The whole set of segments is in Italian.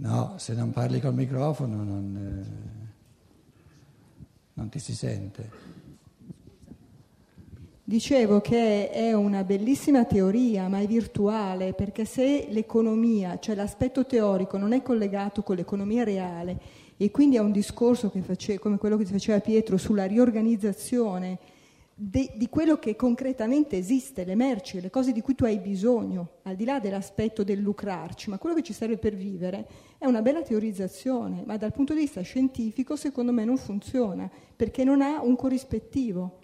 No, se non parli col microfono non, eh, non ti si sente. Dicevo che è una bellissima teoria, ma è virtuale, perché se l'economia, cioè l'aspetto teorico, non è collegato con l'economia reale e quindi è un discorso face, come quello che faceva Pietro sulla riorganizzazione de, di quello che concretamente esiste, le merci, le cose di cui tu hai bisogno, al di là dell'aspetto del lucrarci, ma quello che ci serve per vivere, è una bella teorizzazione, ma dal punto di vista scientifico secondo me non funziona, perché non ha un corrispettivo.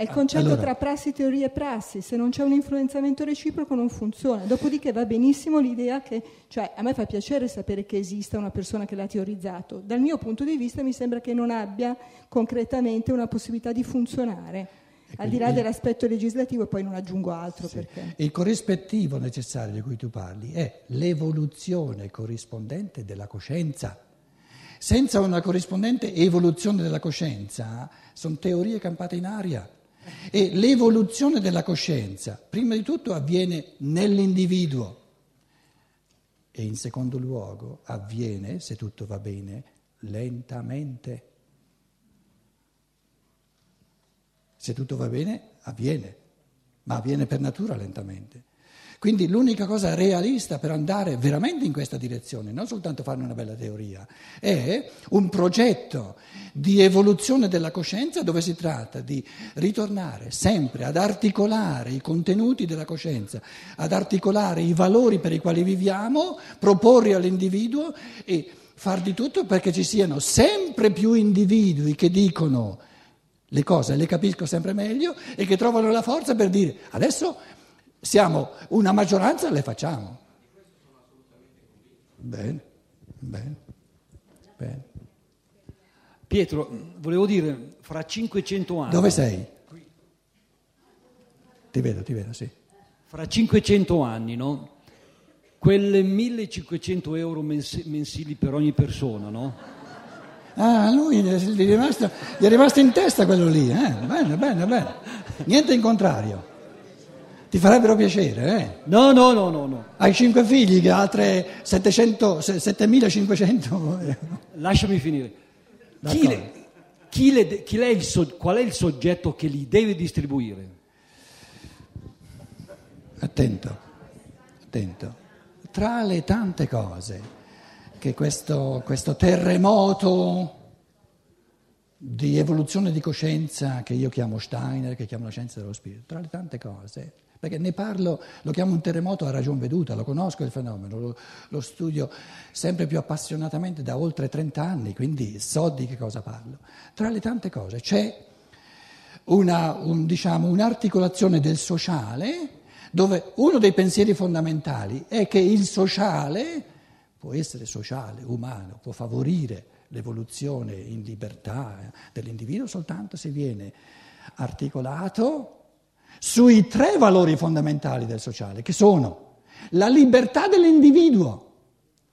È il concetto allora. tra prassi, teoria e prassi, se non c'è un influenzamento reciproco non funziona. Dopodiché va benissimo l'idea che, cioè a me fa piacere sapere che esista una persona che l'ha teorizzato, dal mio punto di vista mi sembra che non abbia concretamente una possibilità di funzionare. Al di là dell'aspetto legislativo, e poi non aggiungo altro. Sì. Il corrispettivo necessario di cui tu parli è l'evoluzione corrispondente della coscienza. Senza una corrispondente evoluzione della coscienza, sono teorie campate in aria. E l'evoluzione della coscienza, prima di tutto, avviene nell'individuo e in secondo luogo avviene, se tutto va bene, lentamente. Se tutto va bene, avviene, ma avviene per natura lentamente. Quindi l'unica cosa realista per andare veramente in questa direzione, non soltanto fare una bella teoria, è un progetto di evoluzione della coscienza dove si tratta di ritornare sempre ad articolare i contenuti della coscienza, ad articolare i valori per i quali viviamo, proporre all'individuo e far di tutto perché ci siano sempre più individui che dicono le cose le capisco sempre meglio e che trovano la forza per dire adesso siamo una maggioranza, le facciamo. Bene, bene, bene. Pietro, volevo dire, fra 500 anni... Dove sei? Qui. Ti vedo, ti vedo, sì. Fra 500 anni, no? Quelle 1500 euro mensili per ogni persona, no? Ah, lui gli è rimasto, gli è rimasto in testa quello lì, eh? Bene, bene, bene. Niente in contrario. Ti farebbero piacere, eh? No, no, no, no. no. Hai cinque figli, che altre 700, 7500. Lasciami finire. Chi le, chi le, chi è il, qual è il soggetto che li deve distribuire? Attento, attento. Tra le tante cose che questo, questo terremoto di evoluzione di coscienza che io chiamo Steiner, che chiamo la scienza dello spirito, tra le tante cose perché ne parlo, lo chiamo un terremoto a ragion veduta, lo conosco il fenomeno, lo, lo studio sempre più appassionatamente da oltre 30 anni, quindi so di che cosa parlo. Tra le tante cose c'è una, un, diciamo, un'articolazione del sociale dove uno dei pensieri fondamentali è che il sociale può essere sociale, umano, può favorire l'evoluzione in libertà dell'individuo soltanto se viene articolato sui tre valori fondamentali del sociale, che sono la libertà dell'individuo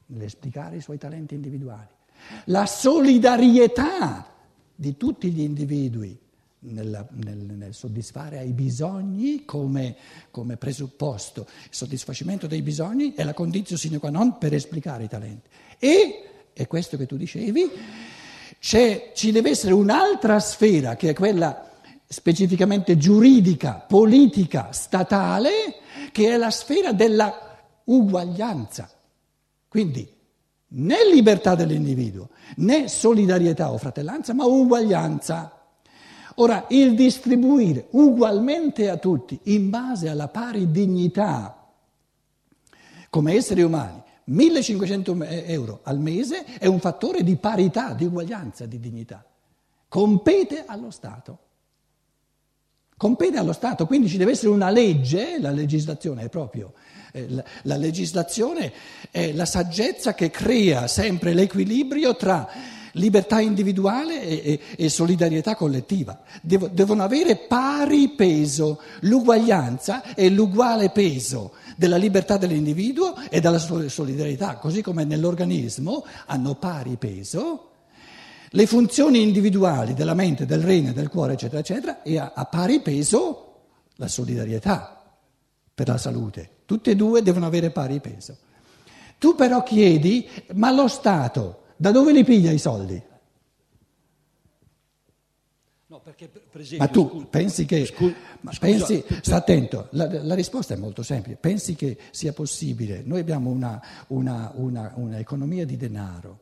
nell'esplicare i suoi talenti individuali, la solidarietà di tutti gli individui nel, nel, nel soddisfare ai bisogni come, come, presupposto. Il soddisfacimento dei bisogni è la condizione sine qua non per esplicare i talenti. E, è questo che tu dicevi, ci deve essere un'altra sfera che è quella specificamente giuridica, politica, statale, che è la sfera della uguaglianza. Quindi né libertà dell'individuo, né solidarietà o fratellanza, ma uguaglianza. Ora, il distribuire ugualmente a tutti, in base alla pari dignità, come esseri umani, 1500 euro al mese è un fattore di parità, di uguaglianza, di dignità. Compete allo Stato. Compete allo Stato, quindi ci deve essere una legge, la legislazione è proprio, eh, la, la, legislazione è la saggezza che crea sempre l'equilibrio tra libertà individuale e, e, e solidarietà collettiva. Devo, devono avere pari peso, l'uguaglianza è l'uguale peso della libertà dell'individuo e della solidarietà, così come nell'organismo hanno pari peso le funzioni individuali della mente, del rene, del cuore, eccetera, eccetera, e a, a pari peso la solidarietà per la salute. Tutte e due devono avere pari peso. Tu però chiedi, ma lo Stato da dove li piglia i soldi? No, perché per esempio, ma tu scusa, pensi che... scusa, ma scusa, pensi, tu- sta attento, la, la risposta è molto semplice. Pensi che sia possibile? Noi abbiamo una, una, una, una economia di denaro,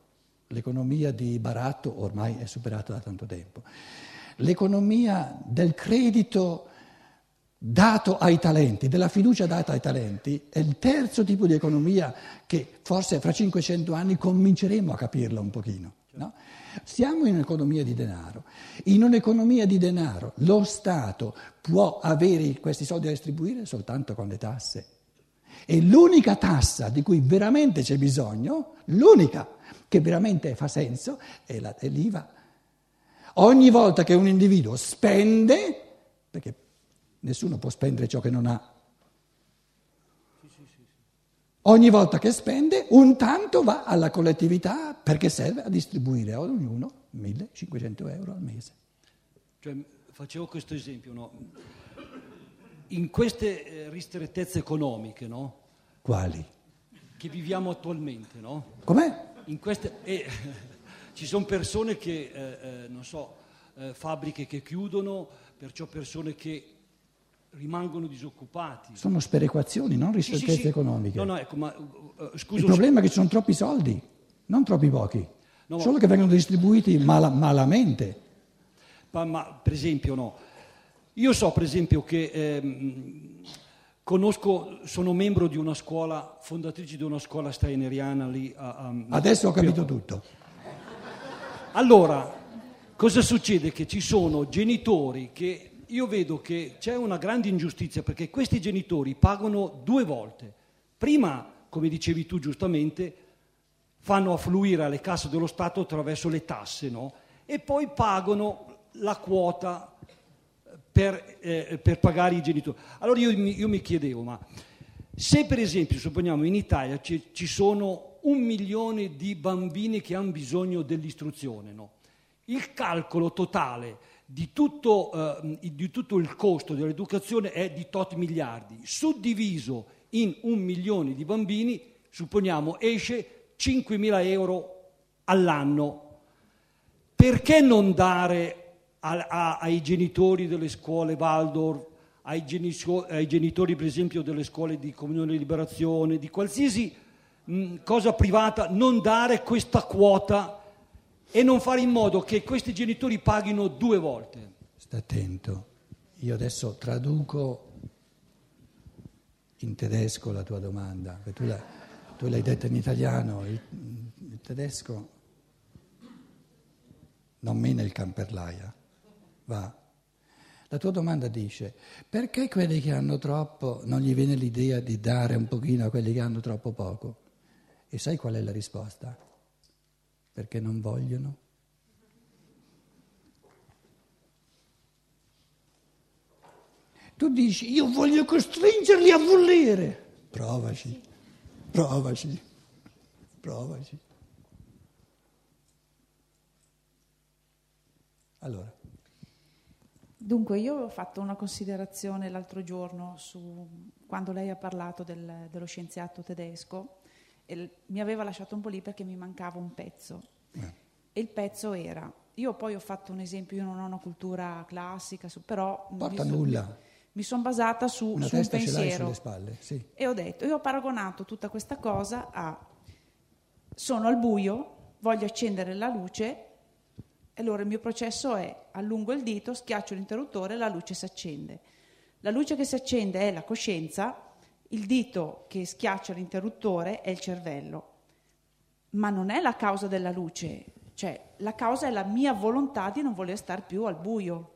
l'economia di baratto ormai è superata da tanto tempo. L'economia del credito dato ai talenti, della fiducia data ai talenti, è il terzo tipo di economia che forse fra 500 anni cominceremo a capirla un pochino. No? Siamo in un'economia di denaro. In un'economia di denaro lo Stato può avere questi soldi da distribuire soltanto con le tasse. E l'unica tassa di cui veramente c'è bisogno, l'unica che veramente fa senso, è, la, è l'IVA. Ogni volta che un individuo spende, perché nessuno può spendere ciò che non ha, ogni volta che spende un tanto va alla collettività perché serve a distribuire a ognuno 1500 euro al mese. Cioè, facevo questo esempio, no? In queste eh, ristrettezze economiche no? Quali? che viviamo attualmente, no? Com'è? in queste, eh, ci sono persone che, eh, eh, non so, eh, fabbriche che chiudono, perciò persone che rimangono disoccupati. Sono sperequazioni, non Sì, sì, ristrettezze sì. economiche. No, no, ecco, ma eh, Il scusa, problema è che ci sono troppi soldi, non troppi pochi, No, ma- solo che vengono distribuiti mala- malamente. Ma, ma, per esempio, no. Io so, per esempio, che ehm, conosco, sono membro di una scuola, fondatrice di una scuola steineriana lì a, a- Adesso ho capito tutto. Allora, cosa succede? Che ci sono genitori che io vedo che c'è una grande ingiustizia perché questi genitori pagano due volte. Prima, come dicevi tu giustamente, fanno affluire alle casse dello Stato attraverso le tasse, no? E poi pagano la quota per, eh, per pagare i genitori. Allora io, io mi chiedevo, ma se per esempio, supponiamo in Italia ci, ci sono un milione di bambini che hanno bisogno dell'istruzione, no? il calcolo totale di tutto, eh, di tutto il costo dell'educazione è di tot miliardi, suddiviso in un milione di bambini, supponiamo, esce 5.000 euro all'anno perché non dare a- a- ai genitori delle scuole Waldorf, ai, geniso- ai genitori per esempio delle scuole di comunione e liberazione, di qualsiasi mh, cosa privata, non dare questa quota e non fare in modo che questi genitori paghino due volte? Sta attento. Io adesso traduco in tedesco la tua domanda, tu, la- tu l'hai detta in italiano, il, il tedesco non mena il camperlaia, va. La tua domanda dice, perché quelli che hanno troppo non gli viene l'idea di dare un pochino a quelli che hanno troppo poco? E sai qual è la risposta? Perché non vogliono. Tu dici, io voglio costringerli a volere. Provaci, provaci, provaci. Allora, Dunque, io ho fatto una considerazione l'altro giorno su quando lei ha parlato del- dello scienziato tedesco e mi aveva lasciato un po' lì perché mi mancava un pezzo. Eh. E il pezzo era, io poi ho fatto un esempio, io non ho una cultura classica, però porta mi, nulla. mi sono basata su, Una su un pensiero spalle, sì. e ho detto, io ho paragonato tutta questa cosa a sono al buio, voglio accendere la luce allora il mio processo è allungo il dito, schiaccio l'interruttore e la luce si accende. La luce che si accende è la coscienza, il dito che schiaccia l'interruttore è il cervello. Ma non è la causa della luce, cioè la causa è la mia volontà di non voler star più al buio.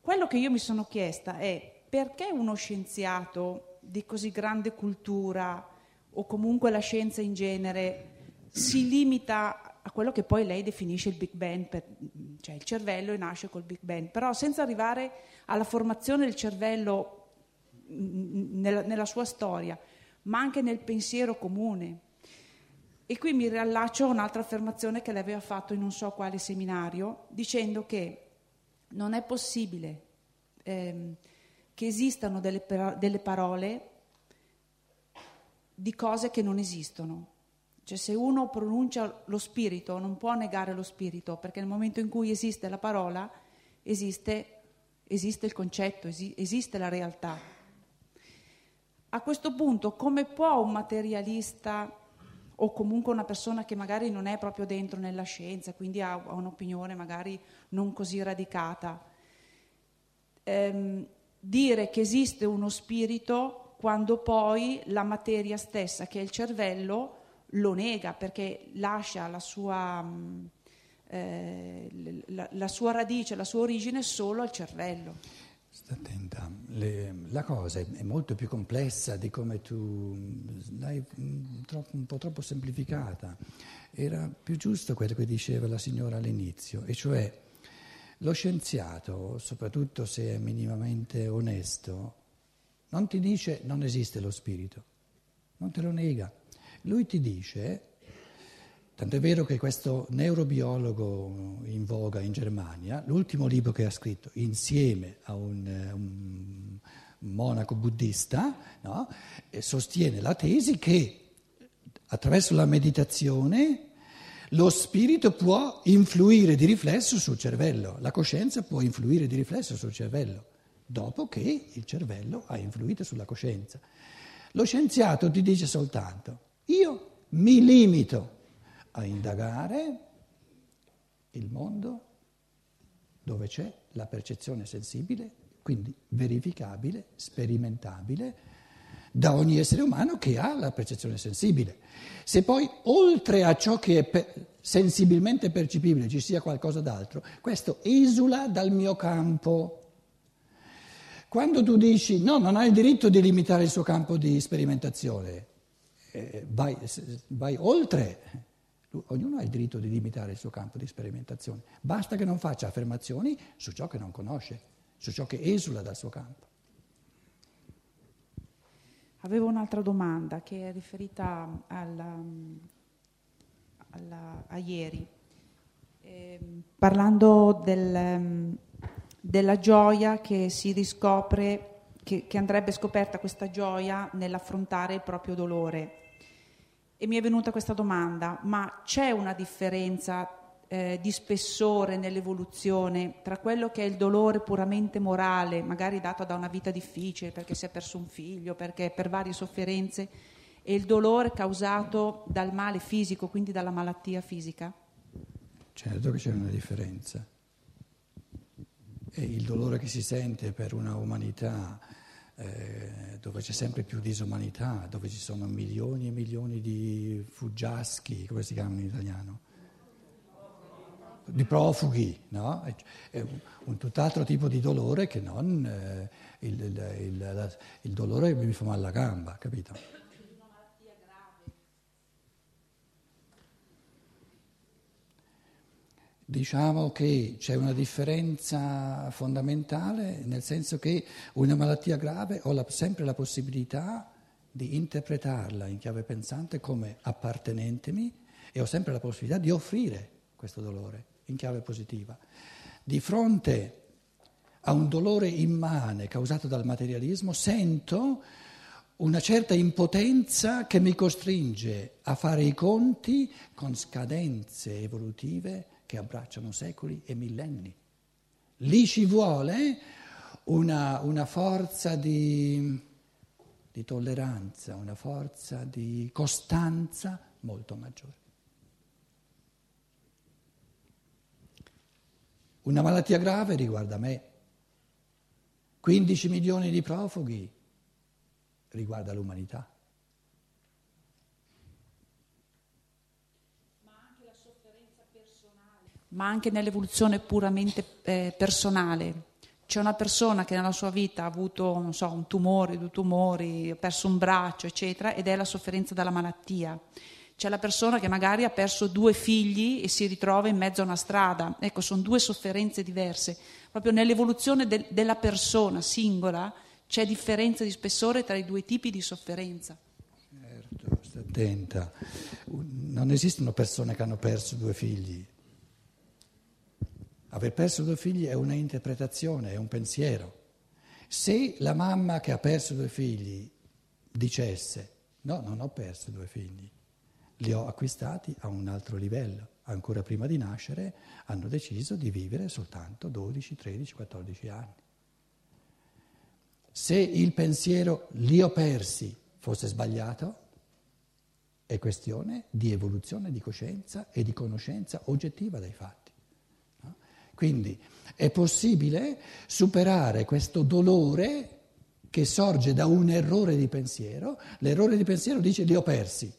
Quello che io mi sono chiesta è perché uno scienziato di così grande cultura o comunque la scienza in genere si limita a quello che poi lei definisce il Big Bang, per- cioè il cervello e nasce col Big Bang, però senza arrivare alla formazione del cervello mm, nella, nella sua storia, ma anche nel pensiero comune. E qui mi riallaccio a un'altra affermazione che lei aveva fatto in non so quale seminario, dicendo che non è possibile ehm, che esistano delle, delle parole di cose che non esistono. Cioè se uno pronuncia lo spirito non può negare lo spirito, perché nel momento in cui esiste la parola esiste, esiste il concetto, esiste la realtà. A questo punto come può un materialista o comunque una persona che magari non è proprio dentro nella scienza, quindi ha, un'opinione magari non così radicata, ehm, dire che esiste uno spirito quando poi la materia stessa, che è il cervello, lo nega perché lascia la sua, mm, eh, la, la sua radice, la sua origine solo al cervello. Sta attenta, Le, la cosa è, molto più complessa di come tu l'hai un, un po' troppo semplificata. Era più giusto quello che diceva la signora all'inizio, e cioè lo scienziato, soprattutto se è minimamente onesto, non ti dice non esiste lo spirito, non te lo nega. Lui ti dice, tanto è vero che questo neurobiologo in voga in Germania, l'ultimo libro che ha scritto insieme a un, un monaco buddista, no, sostiene la tesi che attraverso la meditazione lo spirito può influire di riflesso sul cervello, la coscienza può influire di riflesso sul cervello, dopo che il cervello ha influito sulla coscienza. Lo scienziato ti dice soltanto io mi limito a indagare il mondo dove c'è la percezione sensibile, quindi verificabile, sperimentabile, da ogni essere umano che ha la percezione sensibile. Se poi oltre a ciò che è per, sensibilmente percepibile ci sia qualcosa d'altro, questo esula dal mio campo. Quando tu dici no, non hai il diritto di limitare il suo campo di sperimentazione, eh, vai, vai oltre. Ognuno ha il diritto di limitare il suo campo di sperimentazione. Basta che non faccia affermazioni su ciò che non conosce, su ciò che esula dal suo campo. Avevo un'altra domanda che è riferita alla, alla, a ieri, eh, parlando del, della gioia che si riscopre, che, che andrebbe scoperta questa gioia nell'affrontare il proprio dolore. E mi è venuta questa domanda, ma c'è una differenza eh, di spessore nell'evoluzione tra quello che è il dolore puramente morale, magari dato da una vita difficile, perché si è perso un figlio, perché per varie sofferenze, e il dolore causato dal male fisico, quindi dalla malattia fisica? Certo che c'è una differenza. E il dolore che si sente per una umanità eh, dove c'è sempre più disumanità, dove ci sono milioni e milioni di fuggiaschi, come si chiamano in italiano? Di profughi, no? È un tutt'altro tipo di dolore che non eh, il, il, il, il dolore che mi fa male la gamba, capito? Diciamo che c'è una differenza fondamentale, nel senso che una malattia grave ho la, sempre la possibilità di interpretarla in chiave pensante come appartenentemi e ho sempre la possibilità di offrire questo dolore in chiave positiva. Di fronte a un dolore immane causato dal materialismo sento una certa impotenza che mi costringe a fare i conti con scadenze evolutive che abbracciano secoli e millenni. Lì ci vuole una, una forza di, di tolleranza, una forza di costanza molto maggiore. Una malattia grave riguarda me, 15 milioni di profughi riguarda l'umanità. Ma anche nell'evoluzione puramente eh, personale. C'è una persona che nella sua vita ha avuto, so, un tumore, due tumori, ha perso un braccio, eccetera, ed è la sofferenza dalla malattia. C'è la persona che magari ha perso due figli e si ritrova in mezzo a una strada. Ecco, sono due sofferenze diverse. Proprio nell'evoluzione de- della persona singola c'è differenza di spessore tra i due tipi di sofferenza. Certo, sta attenta. Non esistono persone che hanno perso due figli, Aver perso due figli è una interpretazione, è un pensiero. Se la mamma che ha perso due figli dicesse No, non ho perso due figli, li ho acquistati a un altro livello. Ancora prima di nascere hanno deciso di vivere soltanto 12, 13, 14 anni. Se il pensiero li ho persi fosse sbagliato, è questione di evoluzione di coscienza e di conoscenza oggettiva dei fatti. Quindi è possibile superare questo dolore che sorge da un errore di pensiero. L'errore di pensiero dice li ho persi.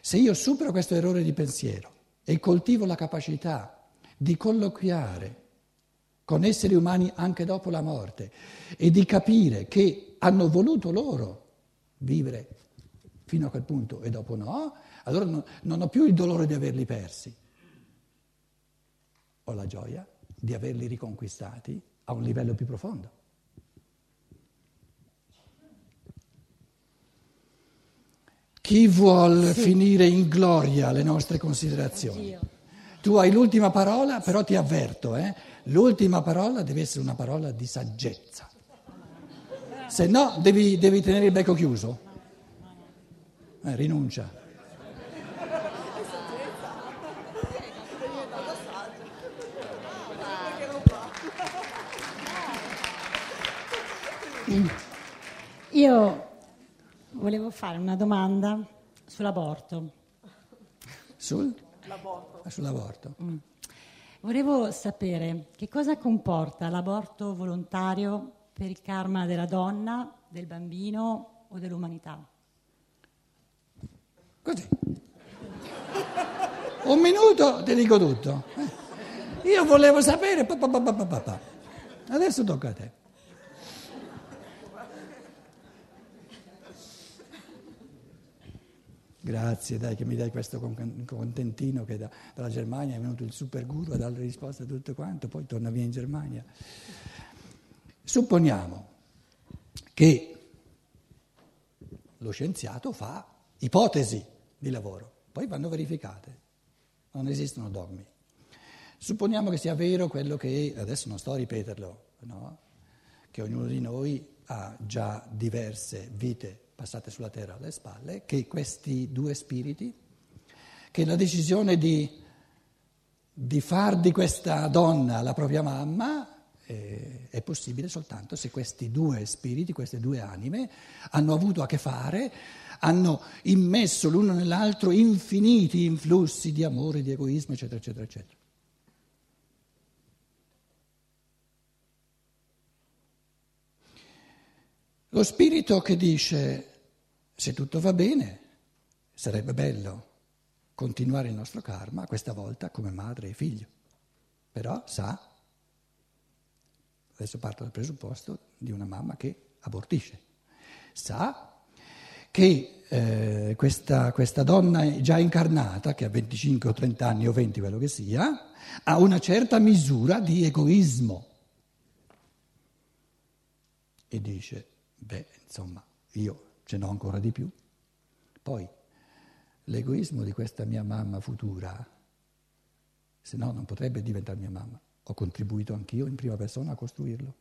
Se io supero questo errore di pensiero e coltivo la capacità di colloquiare con esseri umani anche dopo la morte e di capire che hanno voluto loro vivere fino a quel punto e dopo no, allora no, non ho più il dolore di averli persi, ho la gioia di averli riconquistati a un livello più profondo. Chi vuol sì. finire in gloria le nostre considerazioni? Oddio. Tu hai l'ultima parola, però ti avverto, eh? l'ultima parola deve essere una parola di saggezza. Se no devi, devi tenere il becco chiuso. Eh, rinuncia. Io volevo fare una domanda sull'aborto. Sul? L'aborto. Ah, sull'aborto. Mm. Volevo sapere che cosa comporta l'aborto volontario per il karma della donna, del bambino o dell'umanità. Così. Un minuto ti dico tutto. Io volevo sapere, pa, pa, pa, adesso tocca a te. Grazie, dai, che mi dai questo contentino che da, dalla Germania è venuto il super guru a dare le risposte a tutto quanto, poi torna via in Germania. Supponiamo che lo scienziato fa ipotesi di lavoro, poi vanno verificate, non esistono dogmi. Supponiamo che sia vero quello che, adesso non sto a ripeterlo, no? che ognuno di noi ha già diverse vite passate sulla terra alle spalle, che questi due spiriti, che la decisione di, di far di questa donna la propria mamma eh, è possibile soltanto se questi due spiriti, queste due anime hanno avuto a che fare, hanno immesso l'uno nell'altro infiniti influssi di amore, di egoismo, eccetera, eccetera, eccetera. Lo spirito che dice se tutto va bene, sarebbe bello continuare il nostro karma, questa volta come madre e figlio. Però sa, adesso parto dal presupposto di una mamma che abortisce, sa che eh, questa, questa donna già incarnata, che ha 25 o 30 anni o 20, quello che sia, ha una certa misura di egoismo. E dice, beh, insomma, io ce n'ho ancora di più. Poi l'egoismo di questa mia mamma futura, se no non potrebbe diventare mia mamma. Ho contribuito anch'io in prima persona a costruirlo.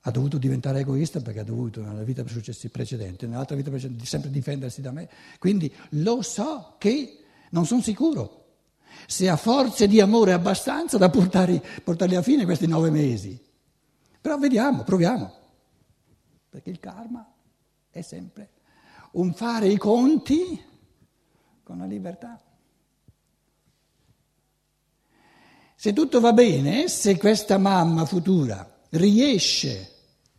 Ha dovuto diventare egoista perché ha dovuto nella vita precedente, nell'altra vita precedente, sempre difendersi da me. Quindi lo so che non sono sicuro se ha forze di amore abbastanza da portare, portarli a fine questi nove mesi. Però vediamo, proviamo. Perché il karma è sempre un fare i conti con la libertà. Se tutto va bene, se questa mamma futura riesce,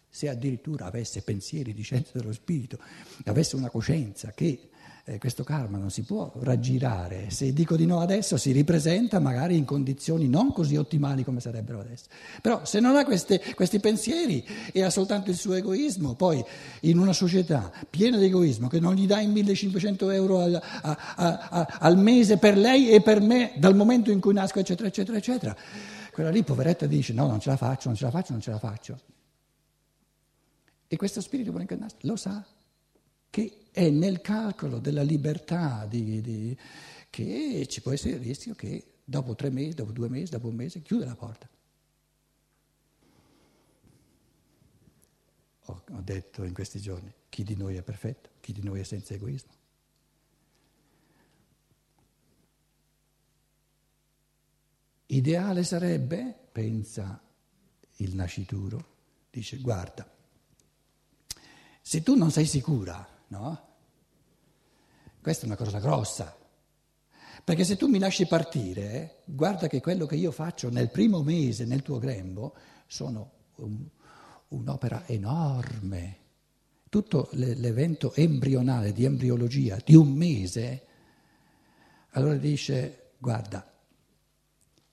se addirittura avesse pensieri di scienza dello spirito, avesse una coscienza che eh, questo karma non si può raggirare, se dico di no adesso si ripresenta magari in condizioni non così ottimali come sarebbero adesso. Però se non ha queste, questi pensieri e ha soltanto il suo egoismo, poi in una società piena di egoismo che non gli dà in 1500 euro al, a, a, a, al mese per lei e per me dal momento in cui nasco, eccetera, eccetera, eccetera, quella lì poveretta dice no, non ce la faccio, non ce la faccio, non ce la faccio. E questo spirito buon incarnato lo sa che è nel calcolo della libertà, di, di, che ci può essere il rischio che dopo tre mesi, dopo due mesi, dopo un mese chiude la porta. ho, ho detto in questi giorni, chi di noi è perfetto, chi di noi è senza egoismo. Ideale sarebbe, pensa il nascituro, dice guarda, se tu non sei sicura, no? Questa è una cosa grossa, perché se tu mi lasci partire, guarda che quello che io faccio nel primo mese nel tuo grembo sono un, un'opera enorme. Tutto l'evento embrionale di embriologia di un mese, allora dice, guarda,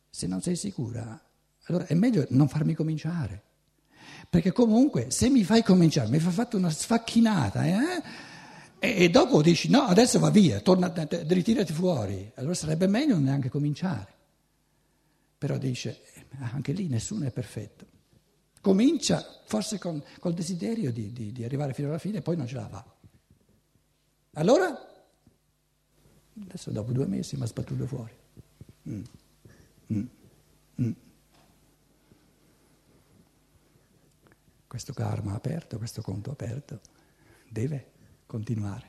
se non sei sicura, allora è meglio non farmi cominciare. Perché comunque se mi fai cominciare, mi fai fatto una sfacchinata, eh? E, e, dopo dici no, adesso va via, torna, ritirati fuori, allora sarebbe meglio neanche cominciare. Però dice, eh, anche lì nessuno è perfetto. Comincia forse con, col desiderio di, di, di arrivare fino alla fine e poi non ce la fa. Allora, adesso dopo due mesi mi ha sbattuto fuori. Mm. Mm. Mm. Questo karma aperto, questo conto aperto, deve continuare.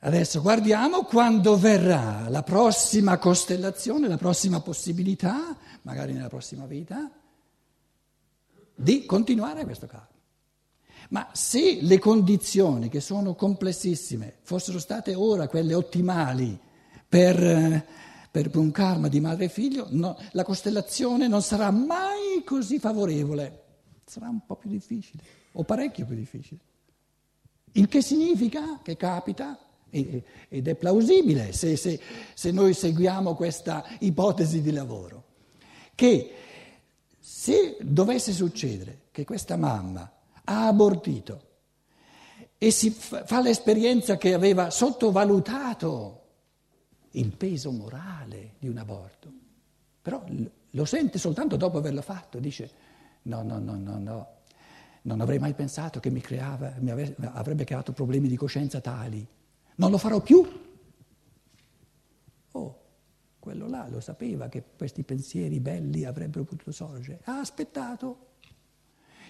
Adesso guardiamo quando verrà la prossima costellazione, la prossima possibilità, magari nella prossima vita, di continuare questo karma. Ma se le condizioni, che sono complessissime, fossero state ora quelle ottimali per, per un karma di madre e figlio, no, la costellazione non sarà mai così favorevole, sarà un po' più difficile, o parecchio più difficile. Il che significa che capita ed è plausibile se, se, se noi seguiamo questa ipotesi di lavoro, che se dovesse succedere che questa mamma ha abortito e si fa l'esperienza che aveva sottovalutato il peso morale di un aborto, però lo sente soltanto dopo averlo fatto, dice no, no, no, no, no, non avrei mai pensato che mi, creava, mi avrebbe creato problemi di coscienza tali non lo farò più. Oh, quello là lo sapeva che questi pensieri belli avrebbero potuto sorgere. Ha aspettato.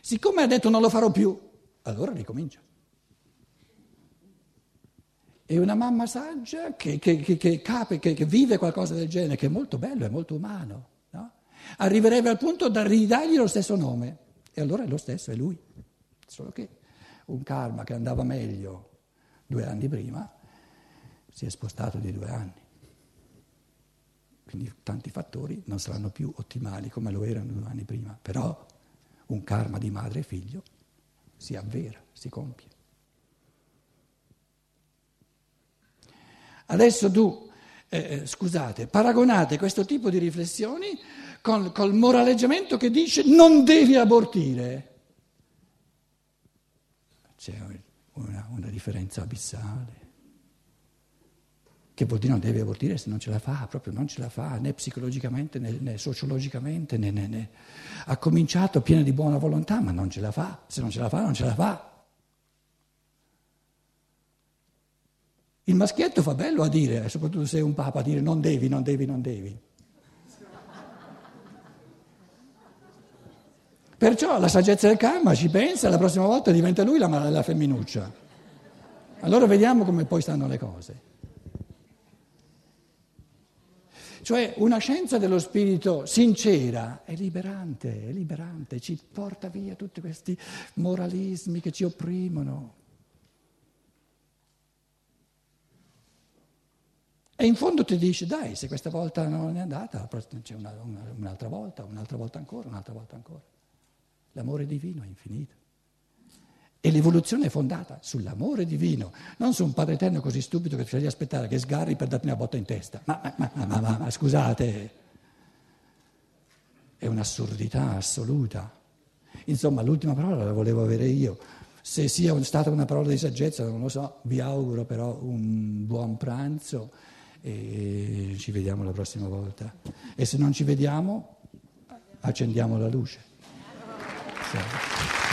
Siccome ha detto non lo farò più, allora ricomincia. E una mamma saggia che, che, che, che, capi, che, vive qualcosa del genere, che è molto bello, è molto umano, no? arriverebbe al punto da ridargli lo stesso nome. E allora è lo stesso, è lui. Solo che un karma che andava meglio due anni prima si è spostato di due anni. Quindi tanti fattori non saranno più ottimali come lo erano due anni prima, però un karma di madre e figlio si avvera, si compie. Adesso tu, eh, eh scusate, paragonate questo tipo di riflessioni con, col moraleggiamento che dice non devi abortire. C'è una, una differenza abissale che vuol dire non deve abortire se non ce la fa, proprio non ce la fa, né psicologicamente né, né sociologicamente, né, né, ha cominciato piena di buona volontà, ma non ce la fa, se non ce la fa non ce la fa. Il maschietto fa bello a dire, soprattutto se è un papa, a dire non devi, non devi, non devi. Perciò la saggezza del karma ci pensa, la prossima volta diventa lui la, la femminuccia. Allora vediamo come poi stanno le cose. Cioè una scienza dello spirito sincera è liberante, è liberante, ci porta via tutti questi moralismi che ci opprimono. E in fondo ti dice, dai, se questa volta non è andata, c'è una, una, un'altra volta, un'altra volta ancora, un'altra volta ancora. L'amore divino è infinito. E l'evoluzione è fondata sull'amore divino, non su un Padre Eterno così stupido che ti fai aspettare che sgarri per darti una botta in testa. Ma, ma, ma, ma scusate, è un'assurdità assoluta. Insomma, l'ultima parola la volevo avere io. Se sia stata una parola di saggezza, non lo so, vi auguro però un buon pranzo e ci vediamo la prossima volta. E se non ci vediamo, accendiamo la luce. Sì.